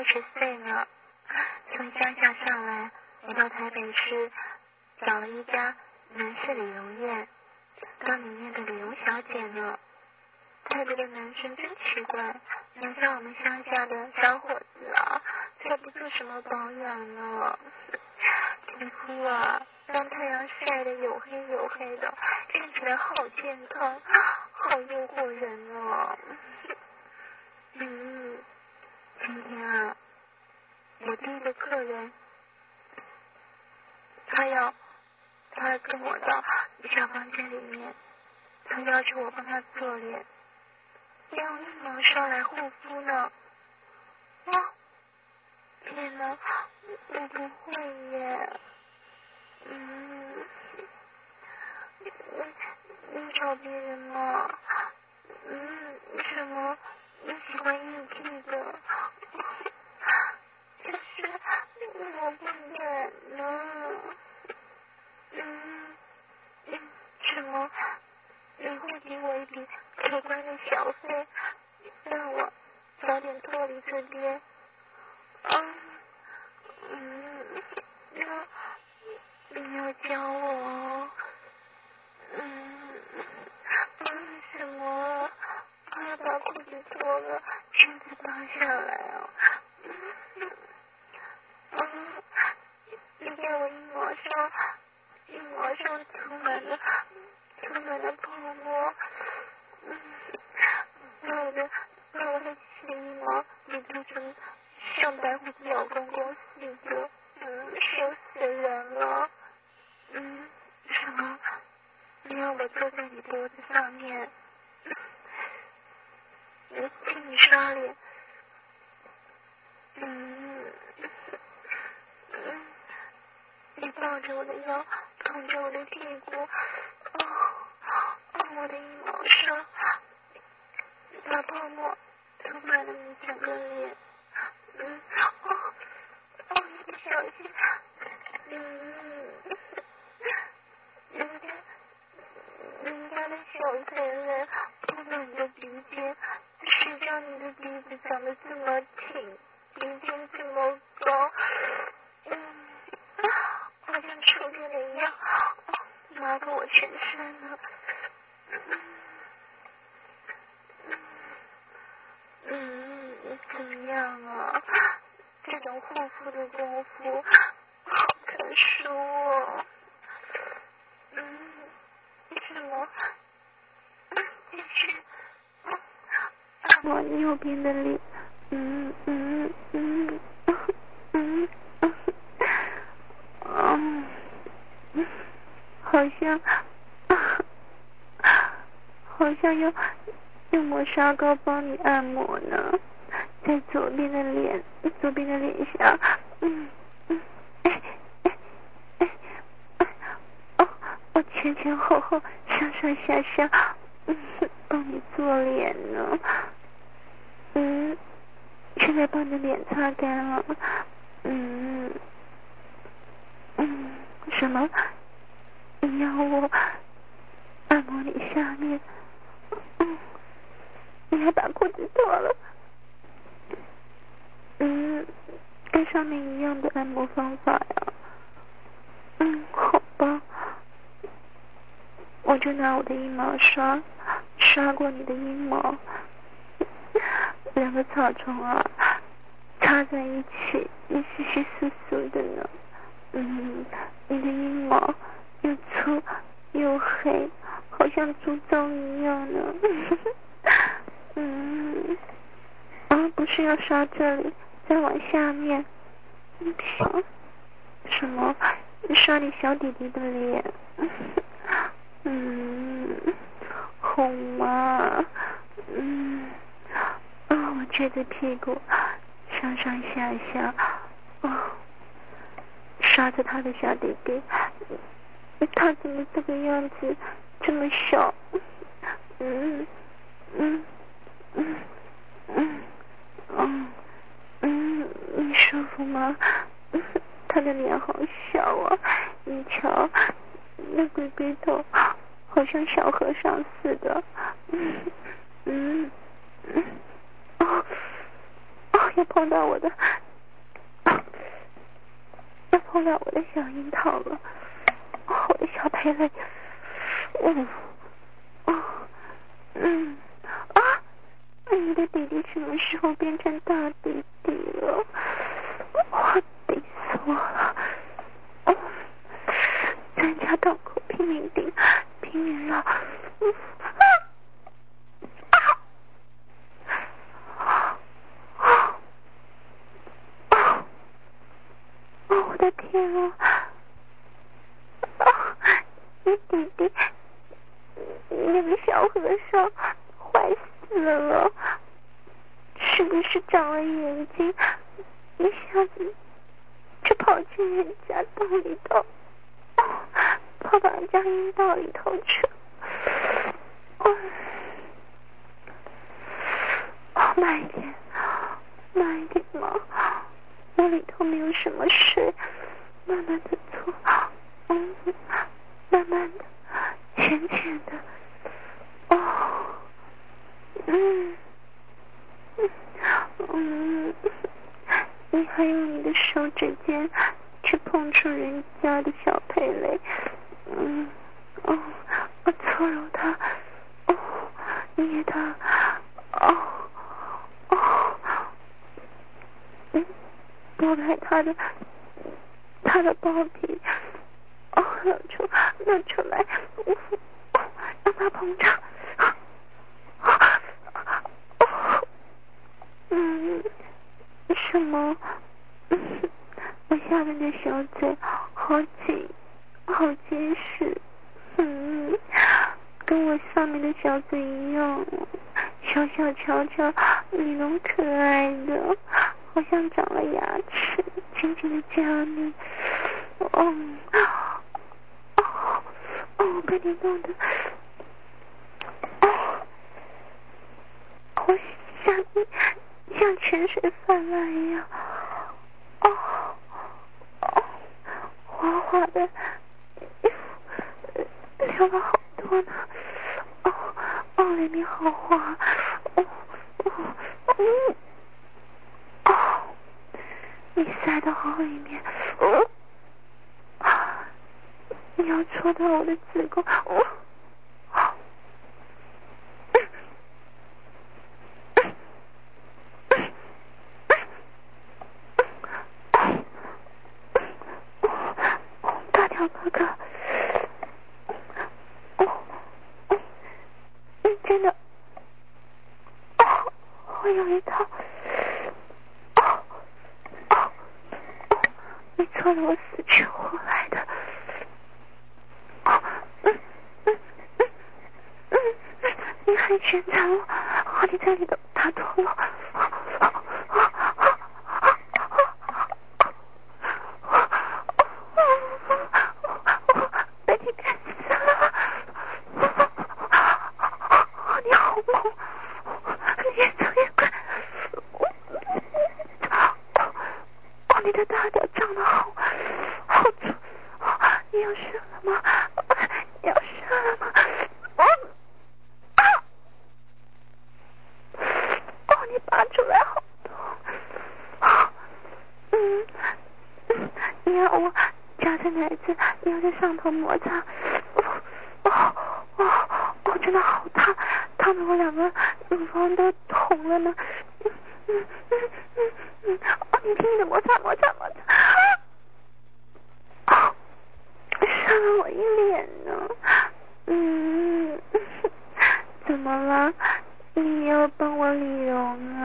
二十岁了，从乡下上来，来到台北市，找了一家男士美容院，当里面的美容小姐呢。台北的男生真奇怪，哪像我们乡下的小伙子啊，才不做什么保养呢，皮肤啊，让太阳晒得黝黑黝黑的，看起来好健康，好诱惑人哦。嗯，今天啊，我第一个客人，他要，他跟我到小房间里面，他要求我帮他做脸。用一毛刷来护肤呢？啊！天哪，我不会耶。嗯，你你找别人吗？嗯，什么？你喜欢硬气的？可是我不敢呢。嗯，什么？你会给我一笔可观的小费，让我早点脱离这边。嗯，嗯，那你要教我？嗯，嗯，什么？我要把裤子脱了，裙子扒下来啊？嗯，你给我一毛上，一毛上涂满了。充满了泡沫，嗯，把我的把我的起毛也涂成像白胡子老公公似的，嗯，羞死人了，嗯，什么？我坐在你脖子上面，我替你刷脸，嗯，嗯，你抱着我的腰，捧着我的屁股，哦。我的一毛刷，把泡沫涂满了你整个脸。嗯，哦，哦，你小心。嗯，人家，人家的小才人碰到你的鼻尖，谁叫你的鼻子长得这么挺，鼻尖这么高？嗯，好像触电了一样，麻到我全身了。嗯，怎么样啊？这种护肤的功夫好特殊哦。嗯，什么？按摩右边的脸。嗯嗯嗯嗯嗯嗯，好像。好像要用磨砂膏帮你按摩呢，在左边的脸，左边的脸上，嗯嗯，哎哎哎，哦，我前前后后，上上下下，嗯，帮你做脸呢，现在把你的脸擦干了，嗯嗯，什么？你要我按摩你下面？嗯，你还把裤子脱了？嗯，跟上面一样的按摩方法呀。嗯，好吧，我就拿我的阴毛刷刷过你的阴毛，两个草丛啊插在一起，你稀稀疏疏的呢。嗯，你的阴毛又粗又黑。好像猪鬃一样的，嗯，啊，不是要刷这里，再往下面，什什么？刷你小弟弟的脸，嗯，红吗？撅着屁股，上上下下，哦，刷着他的小弟弟，他怎么这个样子？这么小，嗯嗯嗯嗯嗯嗯，你舒服吗？他的脸好小啊，你瞧，那龟龟头好像小和尚似的，嗯嗯嗯，哦哦，要碰到我的，要碰到我的小樱桃了，我的小蓓蕾，嗯，哦，嗯，啊，你的弟弟什么时候变成大弟弟了？我顶死我了！哦，咱家道口拼命顶，拼命了，啊！啊！啊！我！你弟弟，那个小和尚坏死了，是不是长了眼睛？一下子就跑进人家洞里头，跑到人家阴道里头去。哦，慢一点，慢一点嘛，那里头没有什么水，慢慢的搓，嗯，慢慢的，浅浅的，哦，嗯，嗯。你还用你的手指尖去碰触人家的小蓓蕾，嗯，哦，我搓揉它，哦，捏它，哦，哦，嗯，拨开它的他的包皮，哦，露出露出来，哦，让它膨胀，哦，嗯。什么？我下面的小嘴好紧，好结实，嗯，跟我上面的小嘴一样，小小巧巧，你那么可爱的，好像长了牙齿，紧紧的夹你，哦，哦，哦，被你弄的，哦，我想你。像泉水泛滥一样，哦哦，滑滑的，流了好多呢，哦哦，里面好滑，哦哦嗯，你塞的好里面，你要戳到我的子宫，大条哥哥。我死去活来的，啊，嗯嗯嗯嗯，你还选择我，好在你的打多了。拿出来好痛，嗯，嗯，你让我夹着奶子，你在上头摩擦，哦，哦，哦，我真的好烫，烫的我两个乳房都红了呢，嗯嗯嗯嗯，啊，你拼命的摩擦摩擦摩擦，啊，烧了我一脸呢，嗯怎么了？你要帮我理容啊。